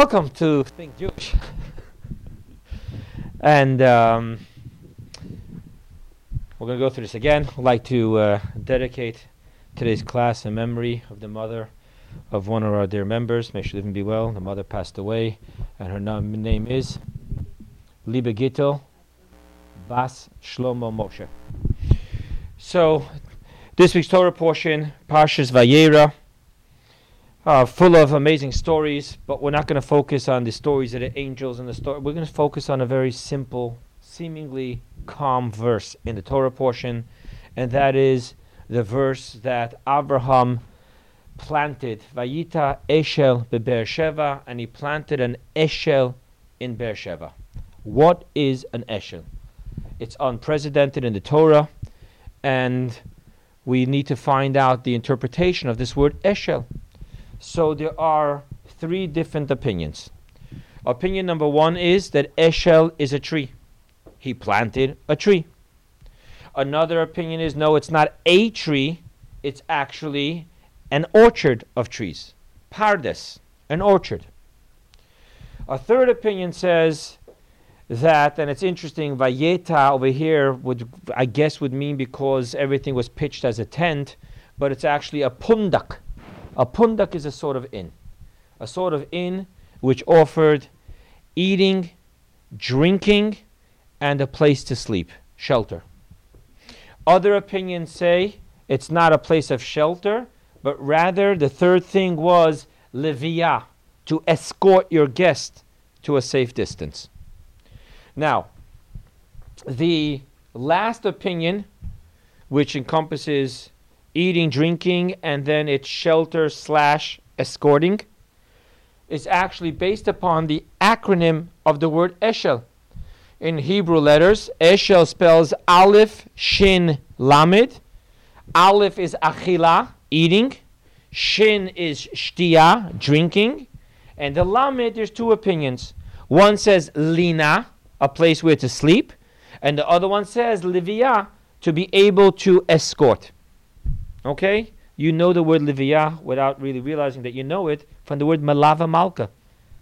Welcome to Think Jewish. and um, we're going to go through this again. I'd like to uh, dedicate today's class in memory of the mother of one of our dear members. May she live and be well. The mother passed away, and her nam- name is Liebe Gittel Bas Shlomo Moshe. So, this week's Torah portion, Parshas Vayera, uh, full of amazing stories, but we're not going to focus on the stories of the angels and the story. We're going to focus on a very simple, seemingly calm verse in the Torah portion, and that is the verse that Abraham planted, Vayita Eshel be'Beersheva, and he planted an Eshel in Beersheva. What is an Eshel? It's unprecedented in the Torah, and we need to find out the interpretation of this word Eshel. So there are three different opinions. Opinion number one is that Eshel is a tree. He planted a tree. Another opinion is no, it's not a tree, it's actually an orchard of trees. Pardes, an orchard. A third opinion says that, and it's interesting, Vayeta over here would, I guess, would mean because everything was pitched as a tent, but it's actually a pundak. A pundak is a sort of inn, a sort of inn which offered eating, drinking, and a place to sleep, shelter. Other opinions say it's not a place of shelter, but rather the third thing was levia, to escort your guest to a safe distance. Now, the last opinion, which encompasses eating, drinking, and then it's shelter slash escorting, is actually based upon the acronym of the word Eshel. In Hebrew letters, Eshel spells Aleph, Shin, Lamed. Aleph is Achila, eating. Shin is Shtia, drinking. And the Lamed, there's two opinions. One says Lina, a place where to sleep. And the other one says Livia, to be able to escort. Okay? You know the word Livia without really realizing that you know it from the word Malava Malka.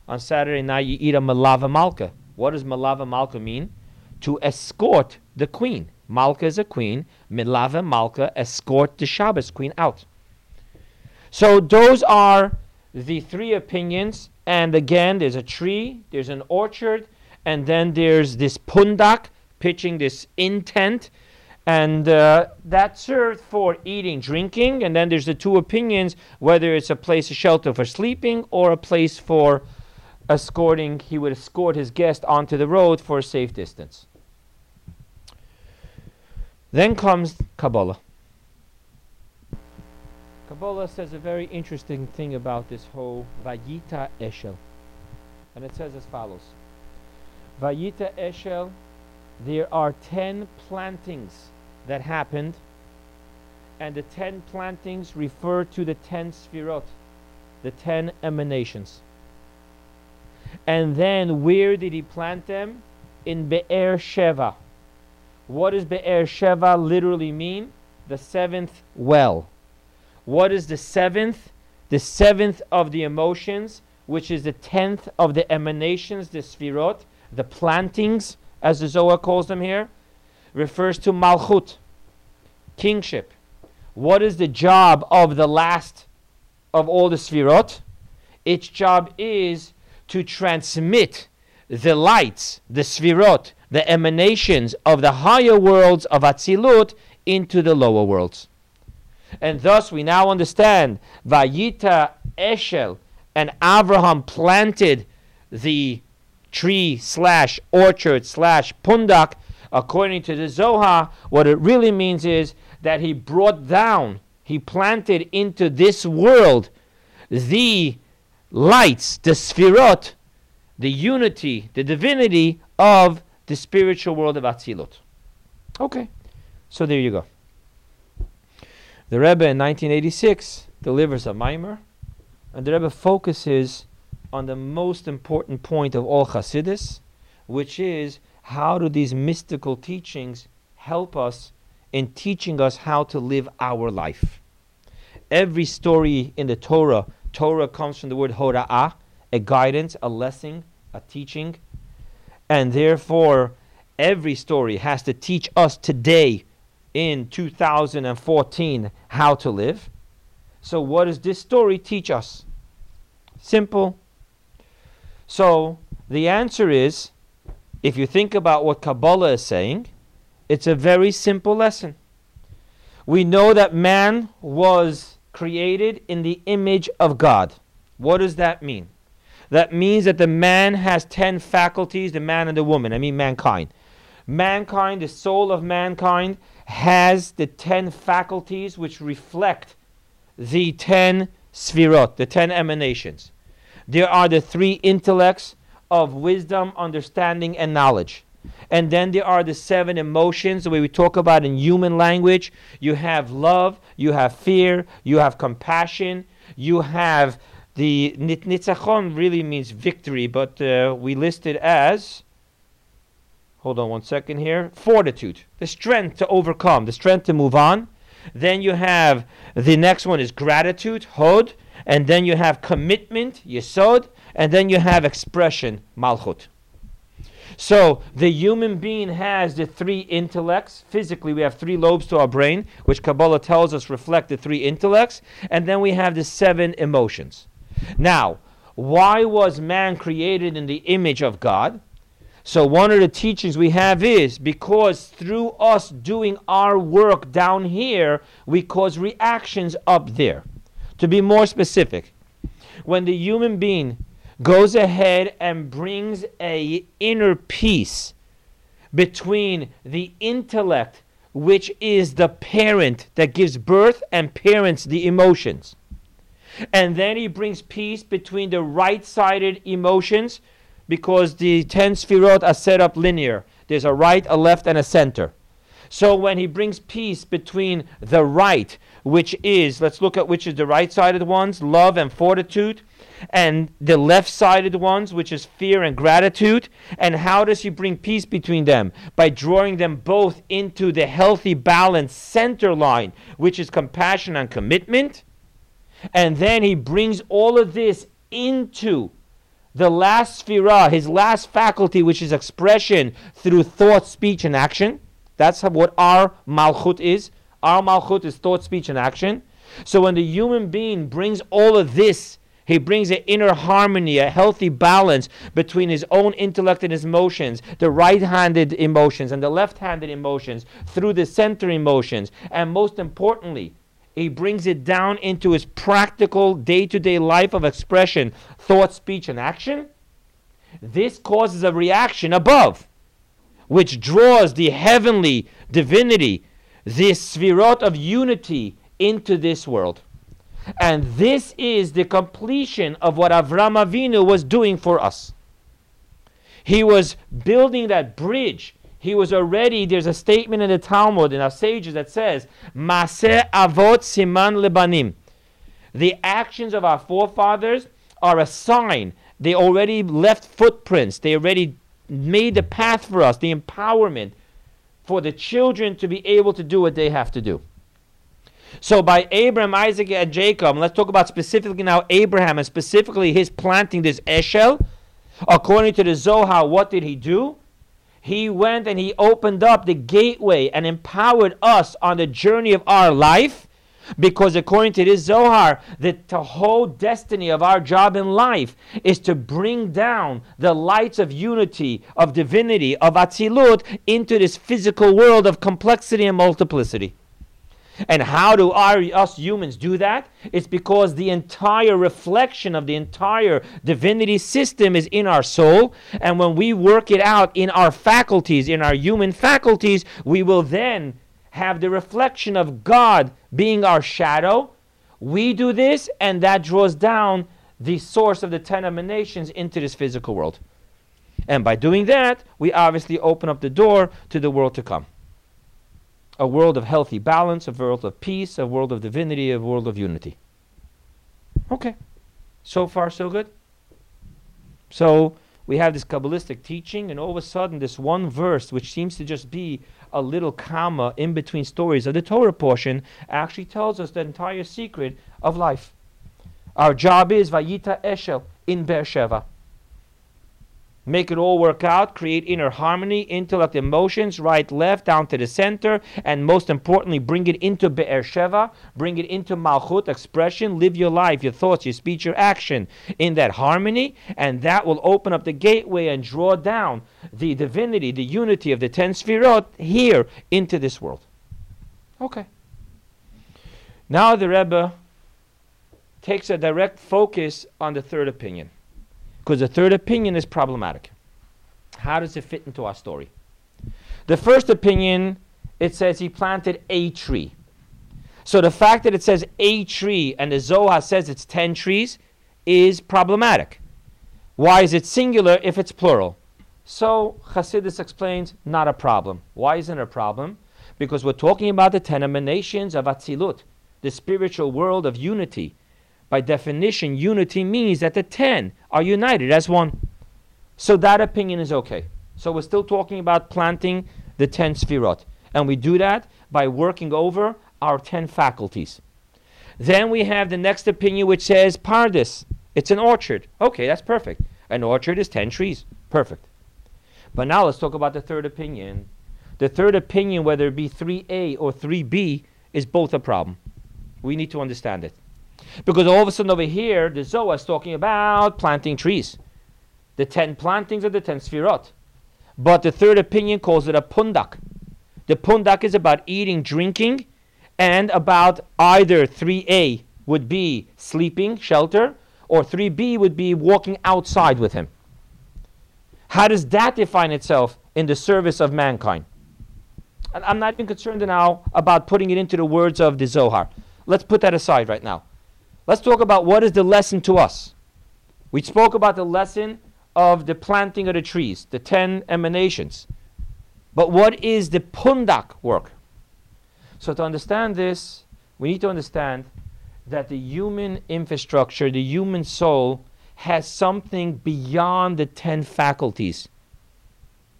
On Saturday night, you eat a Malava Malka. What does Malava Malka mean? To escort the queen. Malka is a queen. Milava Malka, escort the Shabbos queen out. So those are the three opinions. And again, there's a tree, there's an orchard, and then there's this pundak pitching this intent and uh, that served for eating, drinking, and then there's the two opinions whether it's a place of shelter for sleeping or a place for escorting. He would escort his guest onto the road for a safe distance. Then comes Kabbalah. Kabbalah says a very interesting thing about this whole Vayita Eshel. And it says as follows Vayita Eshel, there are ten plantings that happened, and the ten plantings refer to the ten sfirot, the ten emanations. And then where did he plant them? In Be'er Sheva. What does Be'er Sheva literally mean? The seventh well. What is the seventh? The seventh of the emotions, which is the tenth of the emanations, the sfirot, the plantings, as the Zohar calls them here refers to malchut, kingship. What is the job of the last of all the sfirot? Its job is to transmit the lights, the sfirot, the emanations of the higher worlds of Atzilut into the lower worlds. And thus we now understand Vayita Eshel and Abraham planted the tree slash orchard slash pundak according to the Zohar, what it really means is that he brought down, he planted into this world the lights, the sfirot, the unity, the divinity of the spiritual world of Atzilut. Okay, so there you go. The Rebbe in 1986 delivers a mimer, and the Rebbe focuses on the most important point of all Hasidus, which is how do these mystical teachings help us in teaching us how to live our life? Every story in the Torah, Torah comes from the word hora'ah, a guidance, a lesson, a teaching. And therefore, every story has to teach us today in 2014 how to live. So, what does this story teach us? Simple. So, the answer is if you think about what Kabbalah is saying, it's a very simple lesson. We know that man was created in the image of God. What does that mean? That means that the man has 10 faculties, the man and the woman, I mean mankind. Mankind, the soul of mankind, has the 10 faculties which reflect the 10 sfirot, the 10 emanations. There are the three intellects of wisdom, understanding, and knowledge. And then there are the seven emotions, the way we talk about in human language. You have love, you have fear, you have compassion, you have the nitzachon really means victory, but uh, we list it as, hold on one second here, fortitude, the strength to overcome, the strength to move on. Then you have the next one is gratitude, hod, and then you have commitment, yesod, and then you have expression, malchut. So the human being has the three intellects. Physically, we have three lobes to our brain, which Kabbalah tells us reflect the three intellects, and then we have the seven emotions. Now, why was man created in the image of God? So, one of the teachings we have is because through us doing our work down here, we cause reactions up there. To be more specific, when the human being goes ahead and brings a inner peace between the intellect which is the parent that gives birth and parents the emotions. And then he brings peace between the right-sided emotions because the 10 sfirot are set up linear. There's a right a left and a center. So when he brings peace between the right which is let's look at which is the right sided ones love and fortitude and the left sided ones, which is fear and gratitude. And how does he bring peace between them? By drawing them both into the healthy, balanced center line, which is compassion and commitment. And then he brings all of this into the last sphira, his last faculty, which is expression through thought, speech, and action. That's what our malchut is. Our malchut is thought, speech, and action. So when the human being brings all of this he brings an inner harmony, a healthy balance between his own intellect and his emotions, the right handed emotions and the left handed emotions, through the center emotions. And most importantly, he brings it down into his practical day to day life of expression, thought, speech, and action. This causes a reaction above, which draws the heavenly divinity, this sfirot of unity, into this world. And this is the completion of what Avram Avinu was doing for us. He was building that bridge. He was already, there's a statement in the Talmud, in our sages, that says, Maseh avot siman lebanim. The actions of our forefathers are a sign. They already left footprints. They already made the path for us, the empowerment for the children to be able to do what they have to do. So by Abraham, Isaac, and Jacob, let's talk about specifically now Abraham and specifically his planting this Eshel. According to the Zohar, what did he do? He went and he opened up the gateway and empowered us on the journey of our life. Because according to this Zohar, the, the whole destiny of our job in life is to bring down the lights of unity, of divinity, of Atzilut into this physical world of complexity and multiplicity. And how do our, us humans do that? It's because the entire reflection of the entire divinity system is in our soul. And when we work it out in our faculties, in our human faculties, we will then have the reflection of God being our shadow. We do this, and that draws down the source of the ten emanations into this physical world. And by doing that, we obviously open up the door to the world to come a world of healthy balance, a world of peace, a world of divinity, a world of unity. Okay. So far, so good. So we have this Kabbalistic teaching, and all of a sudden, this one verse, which seems to just be a little comma in between stories of the Torah portion, actually tells us the entire secret of life. Our job is Vayita Eshel in Beersheba. Make it all work out, create inner harmony, intellect, emotions, right, left, down to the center, and most importantly, bring it into Be'er Sheva, bring it into Malchut, expression, live your life, your thoughts, your speech, your action in that harmony, and that will open up the gateway and draw down the divinity, the unity of the ten Sfirot here into this world. Okay. Now the Rebbe takes a direct focus on the third opinion because the third opinion is problematic. How does it fit into our story? The first opinion, it says he planted a tree. So the fact that it says a tree and the Zohar says it's 10 trees is problematic. Why is it singular if it's plural? So Chassidus explains, not a problem. Why isn't it a problem? Because we're talking about the ten emanations of Atzilut, the spiritual world of unity. By definition, unity means that the ten are united as one. So that opinion is okay. So we're still talking about planting the ten sfirot. And we do that by working over our ten faculties. Then we have the next opinion which says Pardes. It's an orchard. Okay, that's perfect. An orchard is 10 trees. Perfect. But now let's talk about the third opinion. The third opinion, whether it be 3A or 3B, is both a problem. We need to understand it. Because all of a sudden over here, the Zohar is talking about planting trees. The ten plantings of the ten sfirot. But the third opinion calls it a pundak. The pundak is about eating, drinking, and about either 3a would be sleeping, shelter, or 3b would be walking outside with him. How does that define itself in the service of mankind? And I'm not even concerned now about putting it into the words of the Zohar. Let's put that aside right now. Let's talk about what is the lesson to us. We spoke about the lesson of the planting of the trees, the ten emanations. But what is the pundak work? So to understand this, we need to understand that the human infrastructure, the human soul, has something beyond the ten faculties,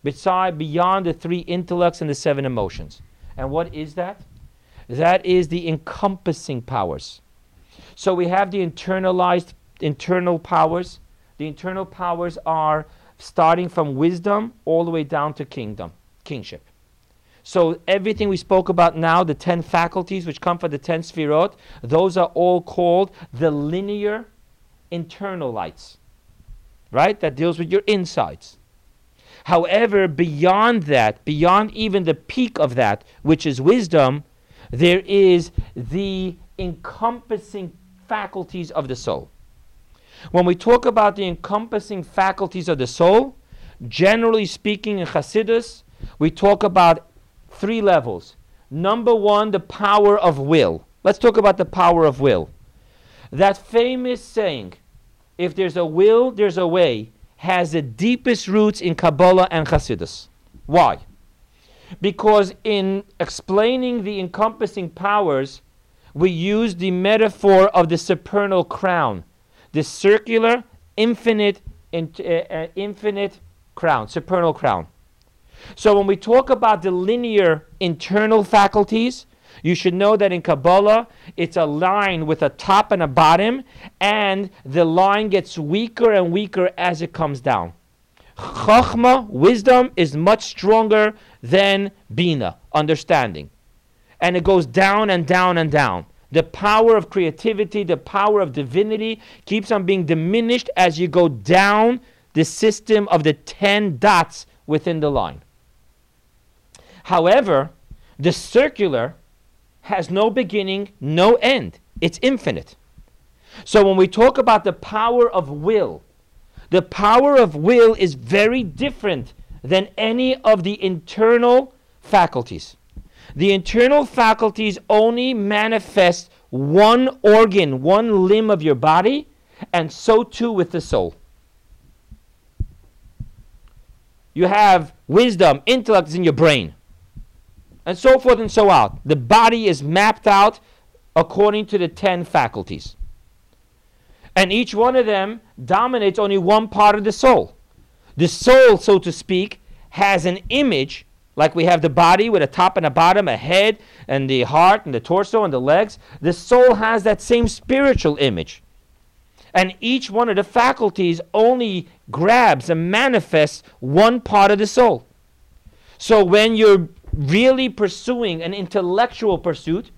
beside beyond the three intellects and the seven emotions. And what is that? That is the encompassing powers. So we have the internalized internal powers. The internal powers are starting from wisdom all the way down to kingdom, kingship. So everything we spoke about now, the ten faculties which come from the ten sfirot, those are all called the linear internal lights. Right? That deals with your insides. However, beyond that, beyond even the peak of that, which is wisdom, there is the encompassing faculties of the soul. When we talk about the encompassing faculties of the soul, generally speaking in Hasidus, we talk about three levels. Number one, the power of will. Let's talk about the power of will. That famous saying, if there's a will, there's a way, has the deepest roots in Kabbalah and Hasidus. Why? Because in explaining the encompassing powers, we use the metaphor of the supernal crown, the circular, infinite, in, uh, uh, infinite crown, supernal crown. So when we talk about the linear internal faculties, you should know that in Kabbalah, it's a line with a top and a bottom, and the line gets weaker and weaker as it comes down. Chachma, wisdom, is much stronger than Bina, understanding and it goes down and down and down. The power of creativity, the power of divinity keeps on being diminished as you go down the system of the 10 dots within the line. However, the circular has no beginning, no end. It's infinite. So when we talk about the power of will, the power of will is very different than any of the internal faculties the internal faculties only manifest one organ, one limb of your body, and so too with the soul. You have wisdom, intellect is in your brain, and so forth and so out. The body is mapped out according to the ten faculties. And each one of them dominates only one part of the soul. The soul, so to speak, has an image like we have the body with a top and a bottom, a head, and the heart, and the torso, and the legs. The soul has that same spiritual image. And each one of the faculties only grabs and manifests one part of the soul. So when you're really pursuing an intellectual pursuit,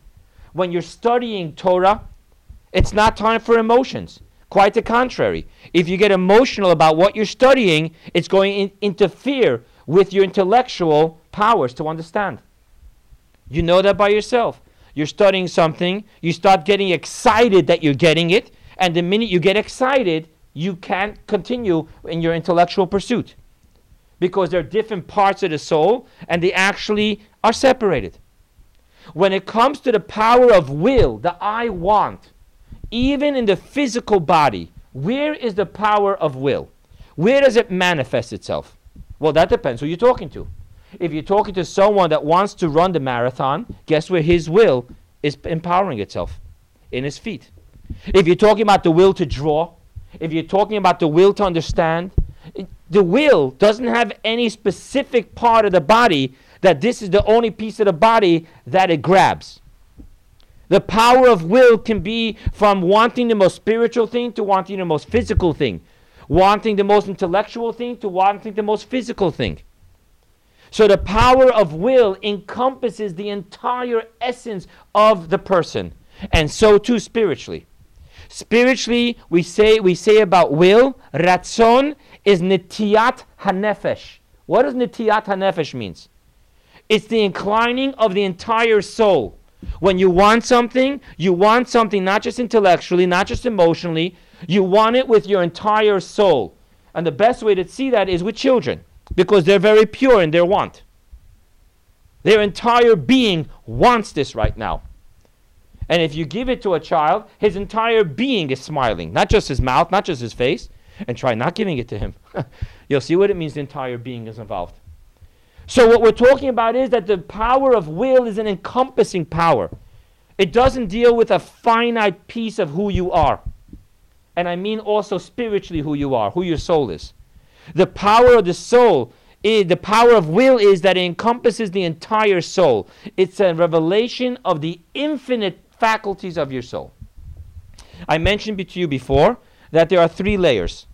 when you're studying Torah, it's not time for emotions. Quite the contrary. If you get emotional about what you're studying, it's going to interfere with your intellectual powers to understand. You know that by yourself. You're studying something, you start getting excited that you're getting it, and the minute you get excited, you can't continue in your intellectual pursuit because they're different parts of the soul and they actually are separated. When it comes to the power of will, the I want, even in the physical body, where is the power of will? Where does it manifest itself? Well, that depends who you're talking to. If you're talking to someone that wants to run the marathon, guess where his will is empowering itself? In his feet. If you're talking about the will to draw, if you're talking about the will to understand, the will doesn't have any specific part of the body that this is the only piece of the body that it grabs. The power of will can be from wanting the most spiritual thing to wanting the most physical thing, wanting the most intellectual thing to wanting the most physical thing. So the power of will encompasses the entire essence of the person, and so too spiritually. Spiritually, we say we say about will, ratzon is nitiyat hanefesh. What does nitiyat hanefesh means? It's the inclining of the entire soul. When you want something, you want something not just intellectually, not just emotionally, you want it with your entire soul. And the best way to see that is with children, because they're very pure in their want. Their entire being wants this right now. And if you give it to a child, his entire being is smiling, not just his mouth, not just his face, and try not giving it to him. You'll see what it means the entire being is involved. So, what we're talking about is that the power of will is an encompassing power. It doesn't deal with a finite piece of who you are. And I mean also spiritually who you are, who your soul is. The power of the soul, is, the power of will is that it encompasses the entire soul. It's a revelation of the infinite faculties of your soul. I mentioned to you before that there are three layers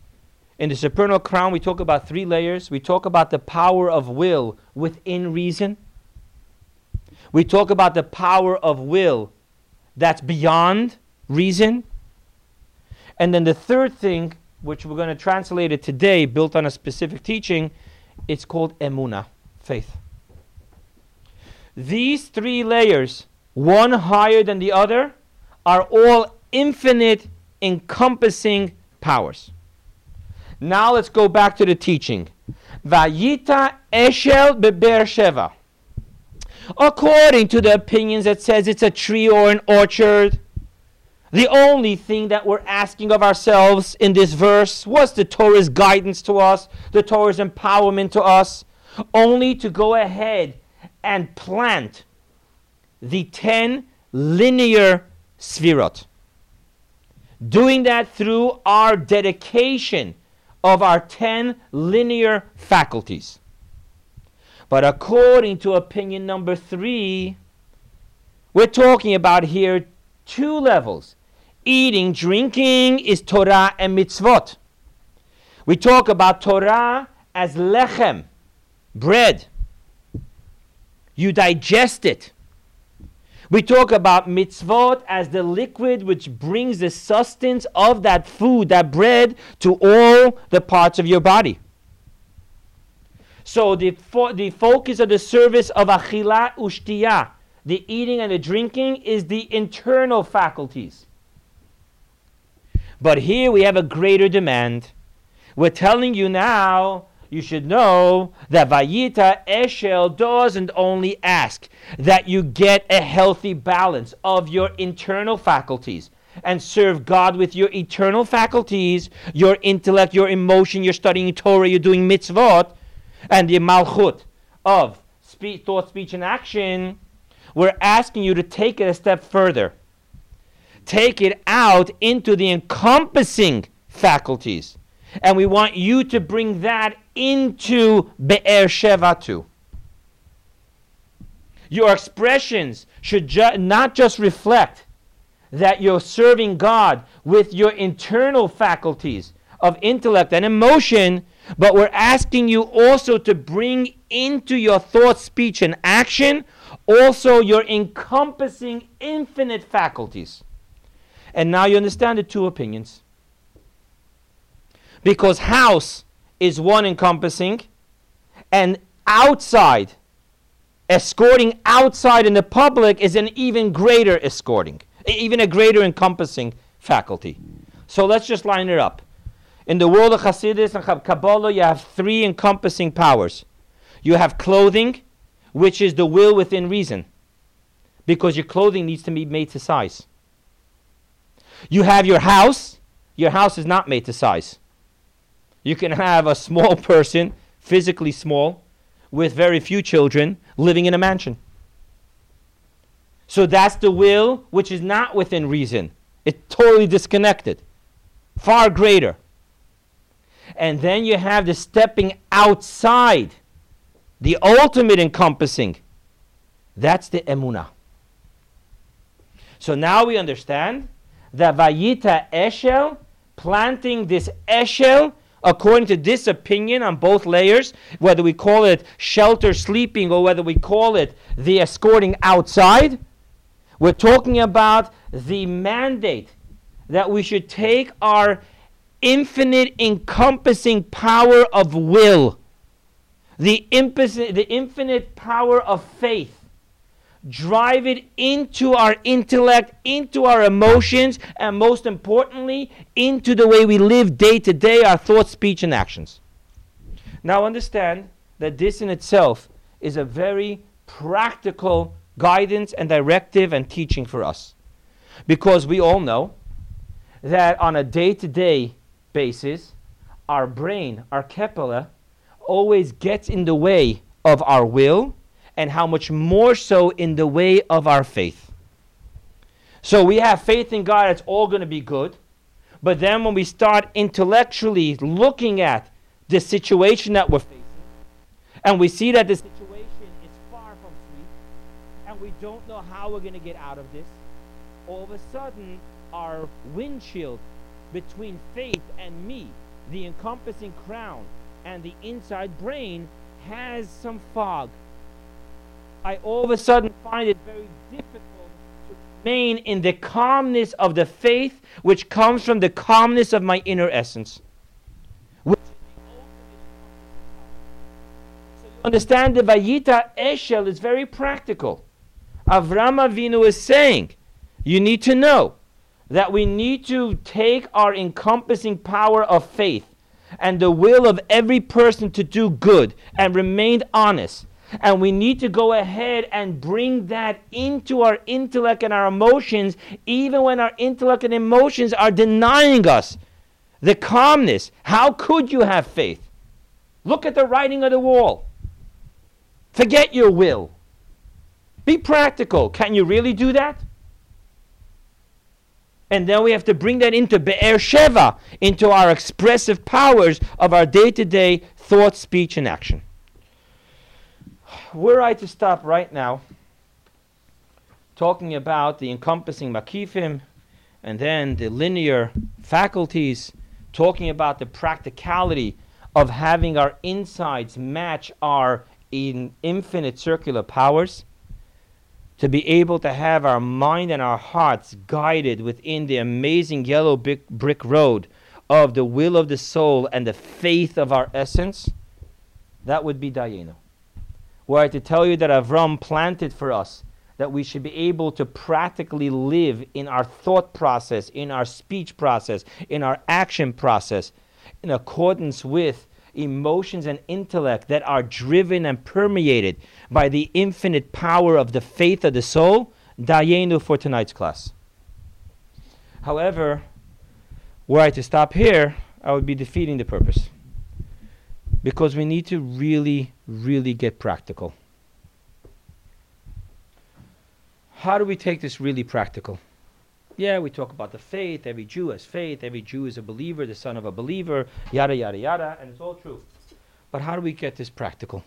in the supernal crown, we talk about three layers. We talk about the power of will within reason. We talk about the power of will that's beyond reason. And then the third thing, which we're going to translate it today, built on a specific teaching, it's called emuna, faith. These three layers, one higher than the other, are all infinite, encompassing powers. Now let's go back to the teaching. Vayita Eshel Beber Sheva. According to the opinions that says it's a tree or an orchard, the only thing that we're asking of ourselves in this verse was the Torah's guidance to us, the Torah's empowerment to us, only to go ahead and plant the 10 linear sfirot. Doing that through our dedication of our 10 linear faculties. But according to opinion number three, we're talking about here two levels. Eating, drinking is Torah and mitzvot. We talk about Torah as lechem, bread. You digest it. We talk about mitzvot as the liquid which brings the sustenance of that food, that bread, to all the parts of your body. So the, fo- the focus of the service of achila ushtiya, the eating and the drinking, is the internal faculties. But here we have a greater demand. We're telling you now you should know that Vayita Eshel doesn't only ask that you get a healthy balance of your internal faculties and serve God with your eternal faculties, your intellect, your emotion, you're studying Torah, you're doing mitzvot, and the malchut of speech, thought, speech, and action. We're asking you to take it a step further. Take it out into the encompassing faculties. And we want you to bring that into Be'er Sheva too. Your expressions should ju- not just reflect that you're serving God with your internal faculties of intellect and emotion, but we're asking you also to bring into your thought, speech, and action also your encompassing infinite faculties. And now you understand the two opinions. Because house is one encompassing, and outside, escorting outside in the public is an even greater escorting, even a greater encompassing faculty. So let's just line it up. In the world of Hasidus and Kabbalah, you have three encompassing powers. You have clothing, which is the will within reason, because your clothing needs to be made to size. You have your house, your house is not made to size. You can have a small person, physically small, with very few children, living in a mansion. So that's the will which is not within reason. It's totally disconnected, far greater. And then you have the stepping outside, the ultimate encompassing. That's the emuna. So now we understand that Vayita Eshel, planting this Eshel, according to this opinion on both layers, whether we call it shelter sleeping or whether we call it the escorting outside, we're talking about the mandate that we should take our infinite encompassing power of will, the, impis- the infinite power of faith, drive it into our intellect, into our emotions, and most importantly, into the way we live day to day, our thoughts, speech, and actions. Now, understand that this in itself is a very practical guidance and directive and teaching for us. Because we all know that on a day to day basis, our brain, our kepala, always gets in the way of our will and how much more so in the way of our faith. So we have faith in God, it's all going to be good. But then when we start intellectually looking at the situation that we're facing, and we see that the situation is far from sweet, and we don't know how we're going to get out of this, all of a sudden our windshield between faith and me, the encompassing crown, and the inside brain has some fog I all of a sudden find it very difficult to remain in the calmness of the faith which comes from the calmness of my inner essence. So you understand the Vayita Eshel is very practical. Avram Avinu is saying, you need to know that we need to take our encompassing power of faith and the will of every person to do good and remain honest and we need to go ahead and bring that into our intellect and our emotions, even when our intellect and emotions are denying us the calmness. How could you have faith? Look at the writing of the wall. Forget your will. Be practical. Can you really do that? And then we have to bring that into Be'er Sheva, into our expressive powers of our day to day thought, speech, and action were I to stop right now talking about the encompassing makifim and then the linear faculties, talking about the practicality of having our insides match our in infinite circular powers, to be able to have our mind and our hearts guided within the amazing yellow brick, brick road of the will of the soul and the faith of our essence, that would be Dayenu were I to tell you that Avram planted for us that we should be able to practically live in our thought process, in our speech process, in our action process, in accordance with emotions and intellect that are driven and permeated by the infinite power of the faith of the soul, dayenu for tonight's class. However, were I to stop here, I would be defeating the purpose because we need to really, really get practical. How do we take this really practical? Yeah, we talk about the faith. Every Jew has faith. Every Jew is a believer, the son of a believer, yada, yada, yada, and it's all true. But how do we get this practical?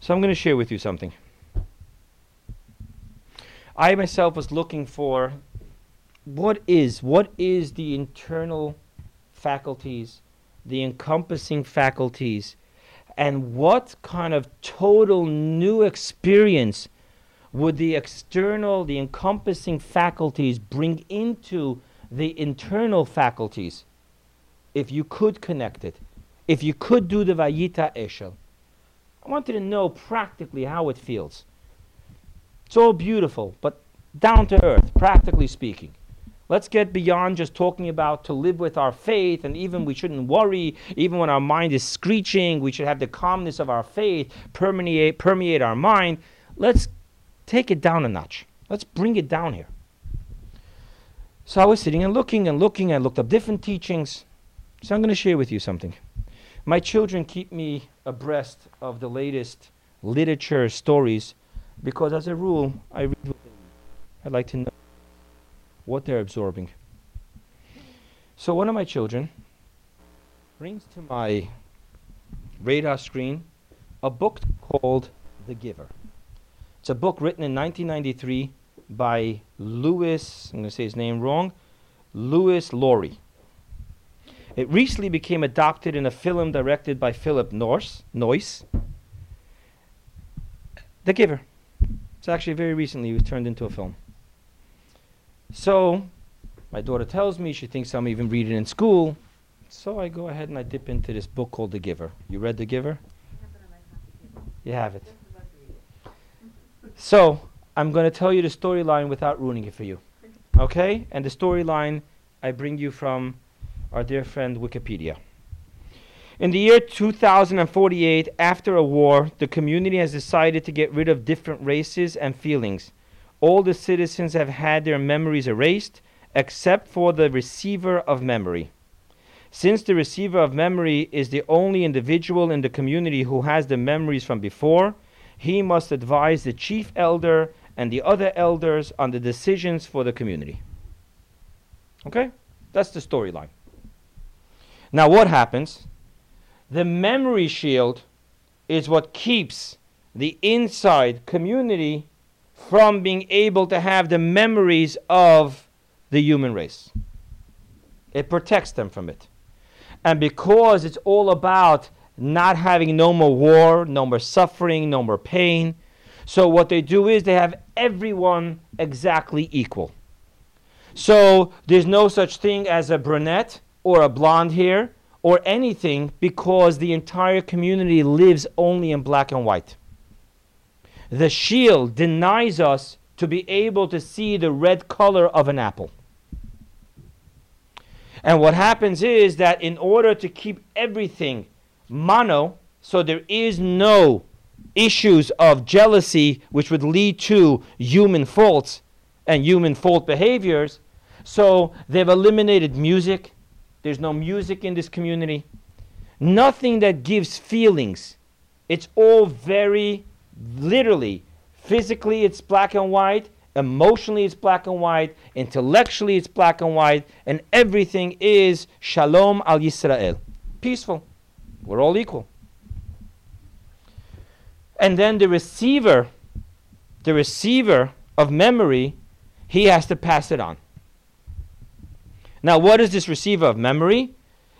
So I'm going to share with you something. I myself was looking for what is what is the internal faculties, the encompassing faculties, and what kind of total new experience would the external, the encompassing faculties bring into the internal faculties if you could connect it, if you could do the Vayita Eshel. I wanted to know practically how it feels. It's all beautiful, but down to earth, practically speaking. Let's get beyond just talking about to live with our faith, and even we shouldn't worry, even when our mind is screeching, we should have the calmness of our faith permeate, permeate our mind. Let's take it down a notch. Let's bring it down here. So I was sitting and looking and looking. I looked up different teachings. So I'm going to share with you something. My children keep me abreast of the latest literature stories because, as a rule, I read. I like to know what they're absorbing. So one of my children brings to my radar screen a book called The Giver. It's a book written in 1993 by Louis, I'm going to say his name wrong, Louis Lowry. It recently became adopted in a film directed by Philip Norse, Noyce. The Giver. It's actually very recently it was turned into a film. So, my daughter tells me she thinks I'm even reading in school. So I go ahead and I dip into this book called The Giver. You read The Giver? You have it. So, I'm going to tell you the storyline without ruining it for you. Okay? And the storyline I bring you from our dear friend Wikipedia. In the year 2048, after a war, the community has decided to get rid of different races and feelings all the citizens have had their memories erased except for the receiver of memory. Since the receiver of memory is the only individual in the community who has the memories from before, he must advise the chief elder and the other elders on the decisions for the community. Okay? That's the storyline. Now, what happens? The memory shield is what keeps the inside community from being able to have the memories of the human race. It protects them from it. And because it's all about not having no more war, no more suffering, no more pain, so what they do is they have everyone exactly equal. So there's no such thing as a brunette or a blonde hair or anything because the entire community lives only in black and white the shield denies us to be able to see the red color of an apple. And what happens is that in order to keep everything mono, so there is no issues of jealousy which would lead to human faults and human fault behaviors, so they've eliminated music. There's no music in this community. Nothing that gives feelings. It's all very literally, physically it's black and white, emotionally it's black and white, intellectually it's black and white, and everything is shalom al Yisrael. Peaceful. We're all equal. And then the receiver, the receiver of memory, he has to pass it on. Now, what is this receiver of memory?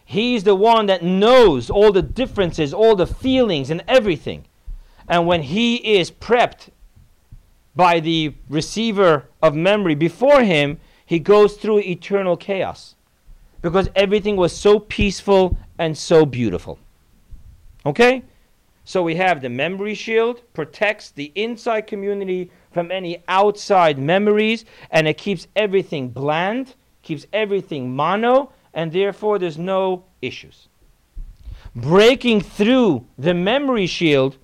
He's the one that knows all the differences, all the feelings, and everything. And when he is prepped by the receiver of memory before him, he goes through eternal chaos because everything was so peaceful and so beautiful. Okay? So we have the memory shield, protects the inside community from any outside memories, and it keeps everything bland, keeps everything mono, and therefore there's no issues. Breaking through the memory shield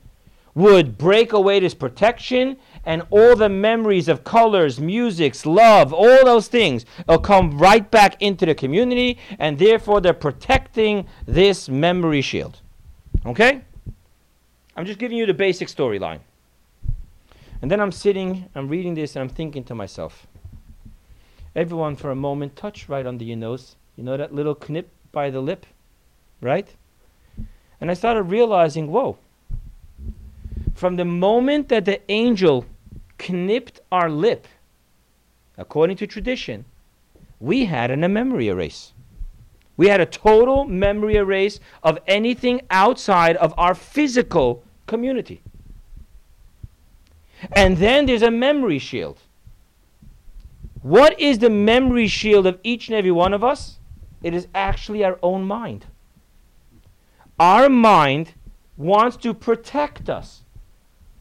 would break away this protection and all the memories of colors, musics, love, all those things will come right back into the community and therefore they're protecting this memory shield. Okay? I'm just giving you the basic storyline. And then I'm sitting, I'm reading this, and I'm thinking to myself, everyone for a moment, touch right under your nose. You know that little knip by the lip? Right? And I started realizing, whoa, from the moment that the angel knipped our lip, according to tradition, we had an, a memory erase. We had a total memory erase of anything outside of our physical community. And then there's a memory shield. What is the memory shield of each and every one of us? It is actually our own mind. Our mind wants to protect us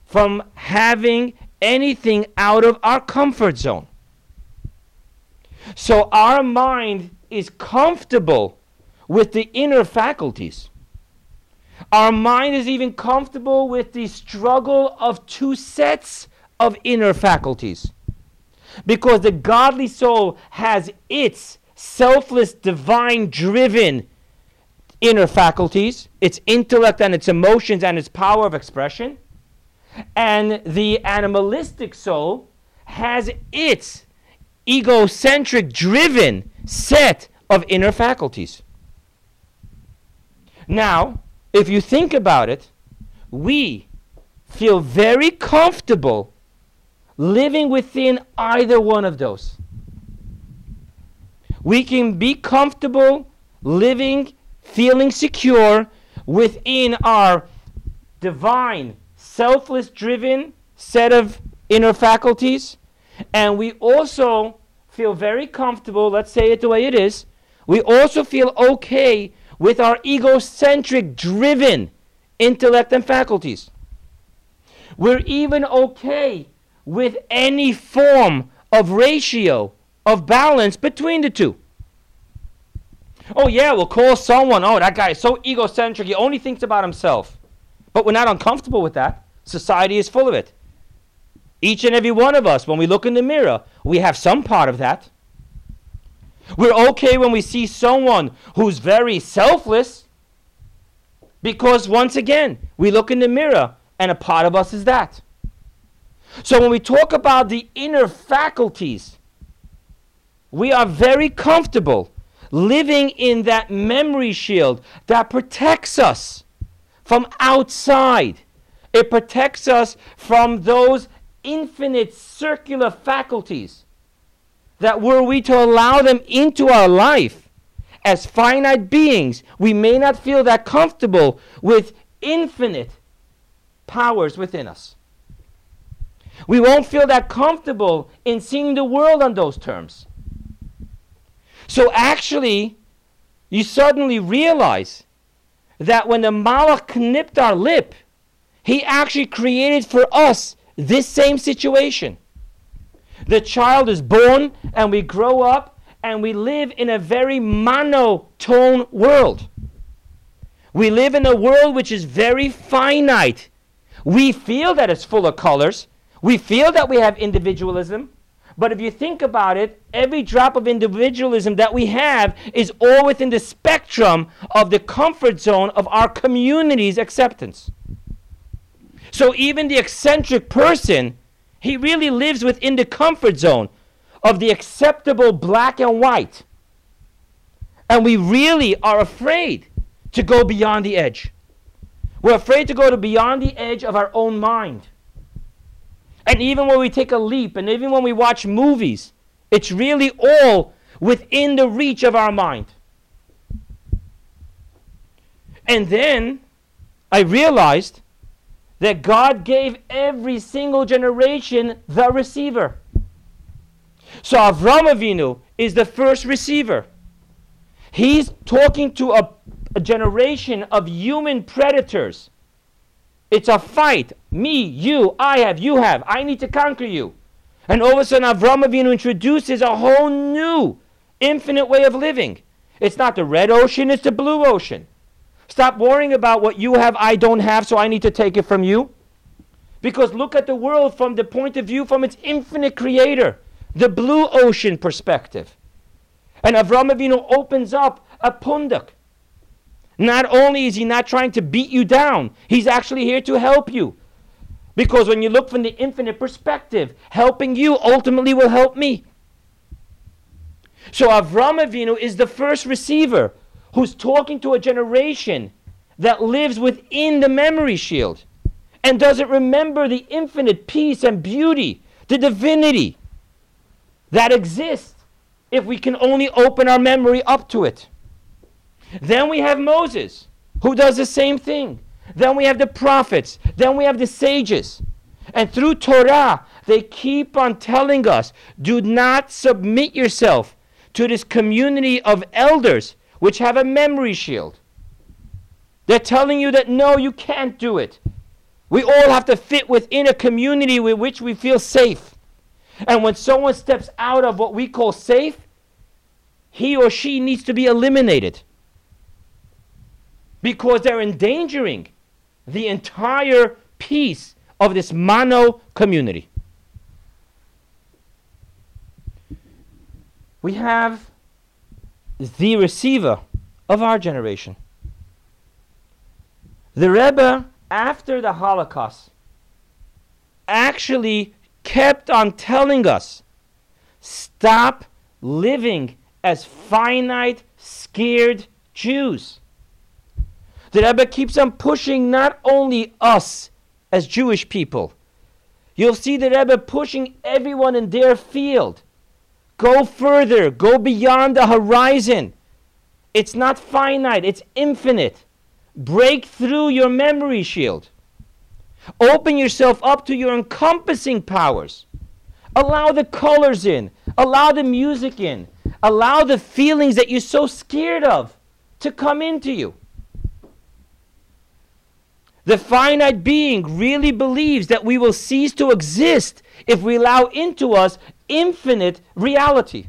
from having anything out of our comfort zone. So our mind is comfortable with the inner faculties. Our mind is even comfortable with the struggle of two sets of inner faculties. Because the godly soul has its selfless, divine driven inner faculties, its intellect and its emotions and its power of expression. And the animalistic soul has its egocentric, driven set of inner faculties. Now, if you think about it, we feel very comfortable living within either one of those. We can be comfortable living, feeling secure within our divine, selfless driven set of inner faculties. And we also feel very comfortable, let's say it the way it is. We also feel okay with our egocentric, driven intellect and faculties. We're even okay with any form of ratio, of balance between the two. Oh, yeah, we'll call someone, oh, that guy is so egocentric, he only thinks about himself. But we're not uncomfortable with that. Society is full of it. Each and every one of us, when we look in the mirror, we have some part of that. We're okay when we see someone who's very selfless because, once again, we look in the mirror and a part of us is that. So, when we talk about the inner faculties, we are very comfortable living in that memory shield that protects us from outside. It protects us from those infinite circular faculties that were we to allow them into our life as finite beings, we may not feel that comfortable with infinite powers within us. We won't feel that comfortable in seeing the world on those terms. So actually, you suddenly realize that when the Malach nipped our lip, he actually created for us this same situation. The child is born and we grow up and we live in a very monotone world. We live in a world which is very finite. We feel that it's full of colors. We feel that we have individualism. But if you think about it, every drop of individualism that we have is all within the spectrum of the comfort zone of our community's acceptance. So even the eccentric person he really lives within the comfort zone of the acceptable black and white. And we really are afraid to go beyond the edge. We're afraid to go to beyond the edge of our own mind. And even when we take a leap, and even when we watch movies, it's really all within the reach of our mind. And then I realized that God gave every single generation the receiver. So Avram Avinu is the first receiver. He's talking to a, a generation of human predators. It's a fight. Me, you, I have, you have. I need to conquer you. And all of a sudden, Avram Avinu introduces a whole new, infinite way of living. It's not the red ocean, it's the blue ocean. Stop worrying about what you have, I don't have, so I need to take it from you. Because look at the world from the point of view from its infinite creator, the blue ocean perspective. And Avram Avinu opens up a pundak. Not only is he not trying to beat you down, he's actually here to help you. Because when you look from the infinite perspective, helping you ultimately will help me. So Avram Avinu is the first receiver who's talking to a generation that lives within the memory shield and doesn't remember the infinite peace and beauty, the divinity that exists if we can only open our memory up to it. Then we have Moses, who does the same thing. Then we have the prophets. Then we have the sages. And through Torah, they keep on telling us do not submit yourself to this community of elders which have a memory shield. They're telling you that no, you can't do it. We all have to fit within a community with which we feel safe. And when someone steps out of what we call safe, he or she needs to be eliminated because they're endangering the entire peace of this mono community. We have the receiver of our generation. The Rebbe, after the Holocaust, actually kept on telling us stop living as finite, scared Jews. The Rebbe keeps on pushing not only us as Jewish people, you'll see the Rebbe pushing everyone in their field. Go further, go beyond the horizon. It's not finite, it's infinite. Break through your memory shield. Open yourself up to your encompassing powers. Allow the colors in, allow the music in, allow the feelings that you're so scared of to come into you. The finite being really believes that we will cease to exist if we allow into us infinite reality.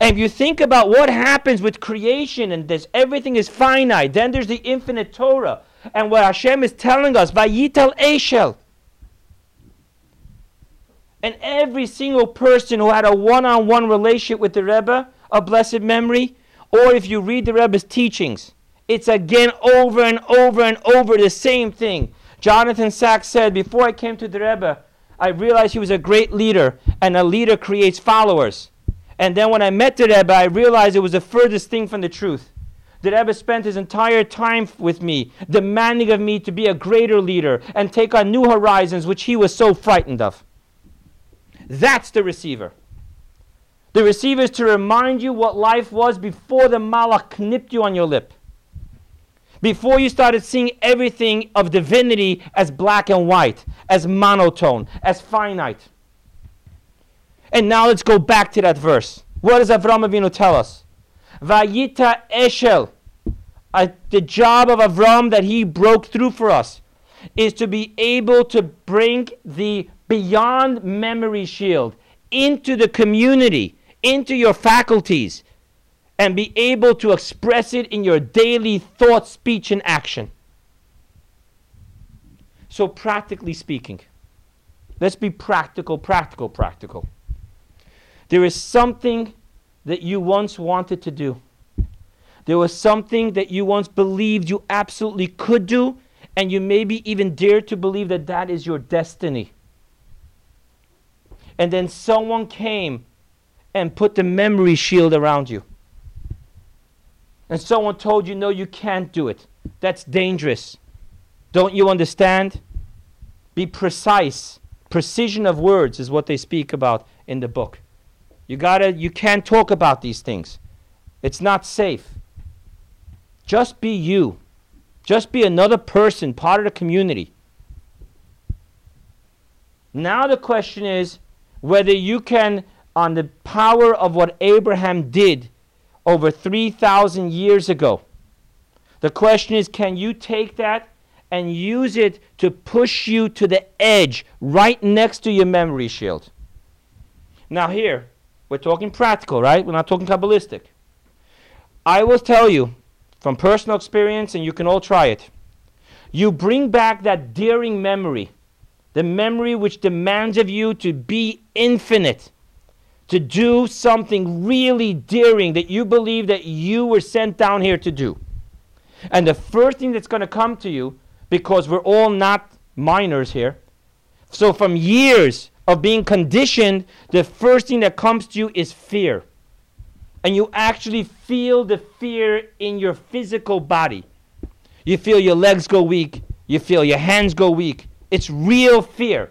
And if you think about what happens with creation and this everything is finite, then there's the infinite Torah. And what Hashem is telling us, Vayita Eshel. And every single person who had a one on one relationship with the Rebbe, a blessed memory, or if you read the Rebbe's teachings, it's again over and over and over the same thing. Jonathan Sacks said, Before I came to the Rebbe, I realized he was a great leader, and a leader creates followers. And then when I met the Rebbe, I realized it was the furthest thing from the truth. The Rebbe spent his entire time with me, demanding of me to be a greater leader and take on new horizons, which he was so frightened of. That's the receiver. The receiver is to remind you what life was before the malach nipped you on your lip before you started seeing everything of divinity as black and white, as monotone, as finite. And now let's go back to that verse. What does Avram Avinu tell us? Vayita Eshel. Uh, the job of Avram that he broke through for us is to be able to bring the beyond memory shield into the community, into your faculties, and be able to express it in your daily thought, speech, and action. So, practically speaking, let's be practical, practical, practical. There is something that you once wanted to do. There was something that you once believed you absolutely could do, and you maybe even dared to believe that that is your destiny. And then someone came and put the memory shield around you and someone told you, no, you can't do it. That's dangerous. Don't you understand? Be precise. Precision of words is what they speak about in the book. You gotta you can't talk about these things. It's not safe. Just be you. Just be another person, part of the community. Now the question is whether you can, on the power of what Abraham did, over 3,000 years ago. The question is can you take that and use it to push you to the edge right next to your memory shield? Now, here, we're talking practical, right? We're not talking Kabbalistic. I will tell you from personal experience, and you can all try it. You bring back that daring memory, the memory which demands of you to be infinite to do something really daring that you believe that you were sent down here to do. And the first thing that's going to come to you, because we're all not minors here, so from years of being conditioned, the first thing that comes to you is fear. And you actually feel the fear in your physical body. You feel your legs go weak, you feel your hands go weak. It's real fear.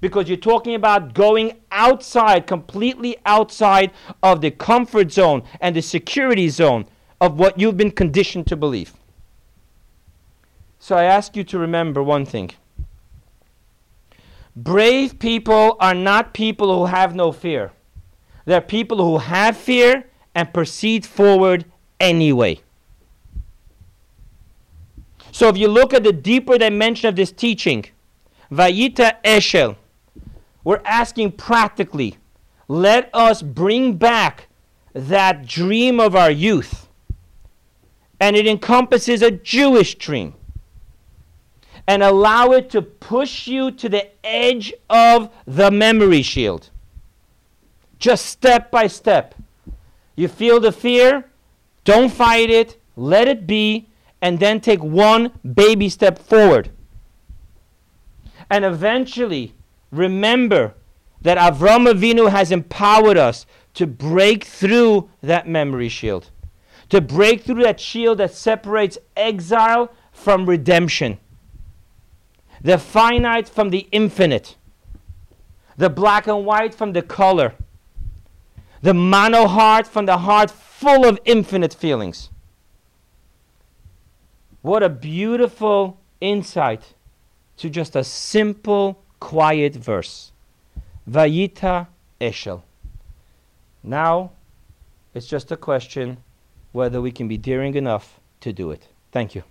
because you're talking about going outside, completely outside of the comfort zone and the security zone of what you've been conditioned to believe. So I ask you to remember one thing. Brave people are not people who have no fear. They're people who have fear and proceed forward anyway. So if you look at the deeper dimension of this teaching, Vayita Eshel, we're asking practically, let us bring back that dream of our youth. And it encompasses a Jewish dream. And allow it to push you to the edge of the memory shield. Just step by step. You feel the fear, don't fight it, let it be, and then take one baby step forward. And eventually, remember that Avram Avinu has empowered us to break through that memory shield, to break through that shield that separates exile from redemption, the finite from the infinite, the black and white from the color, the mono heart from the heart full of infinite feelings. What a beautiful insight to just a simple, quiet verse. Vayita Eshel. Now, it's just a question whether we can be daring enough to do it. Thank you.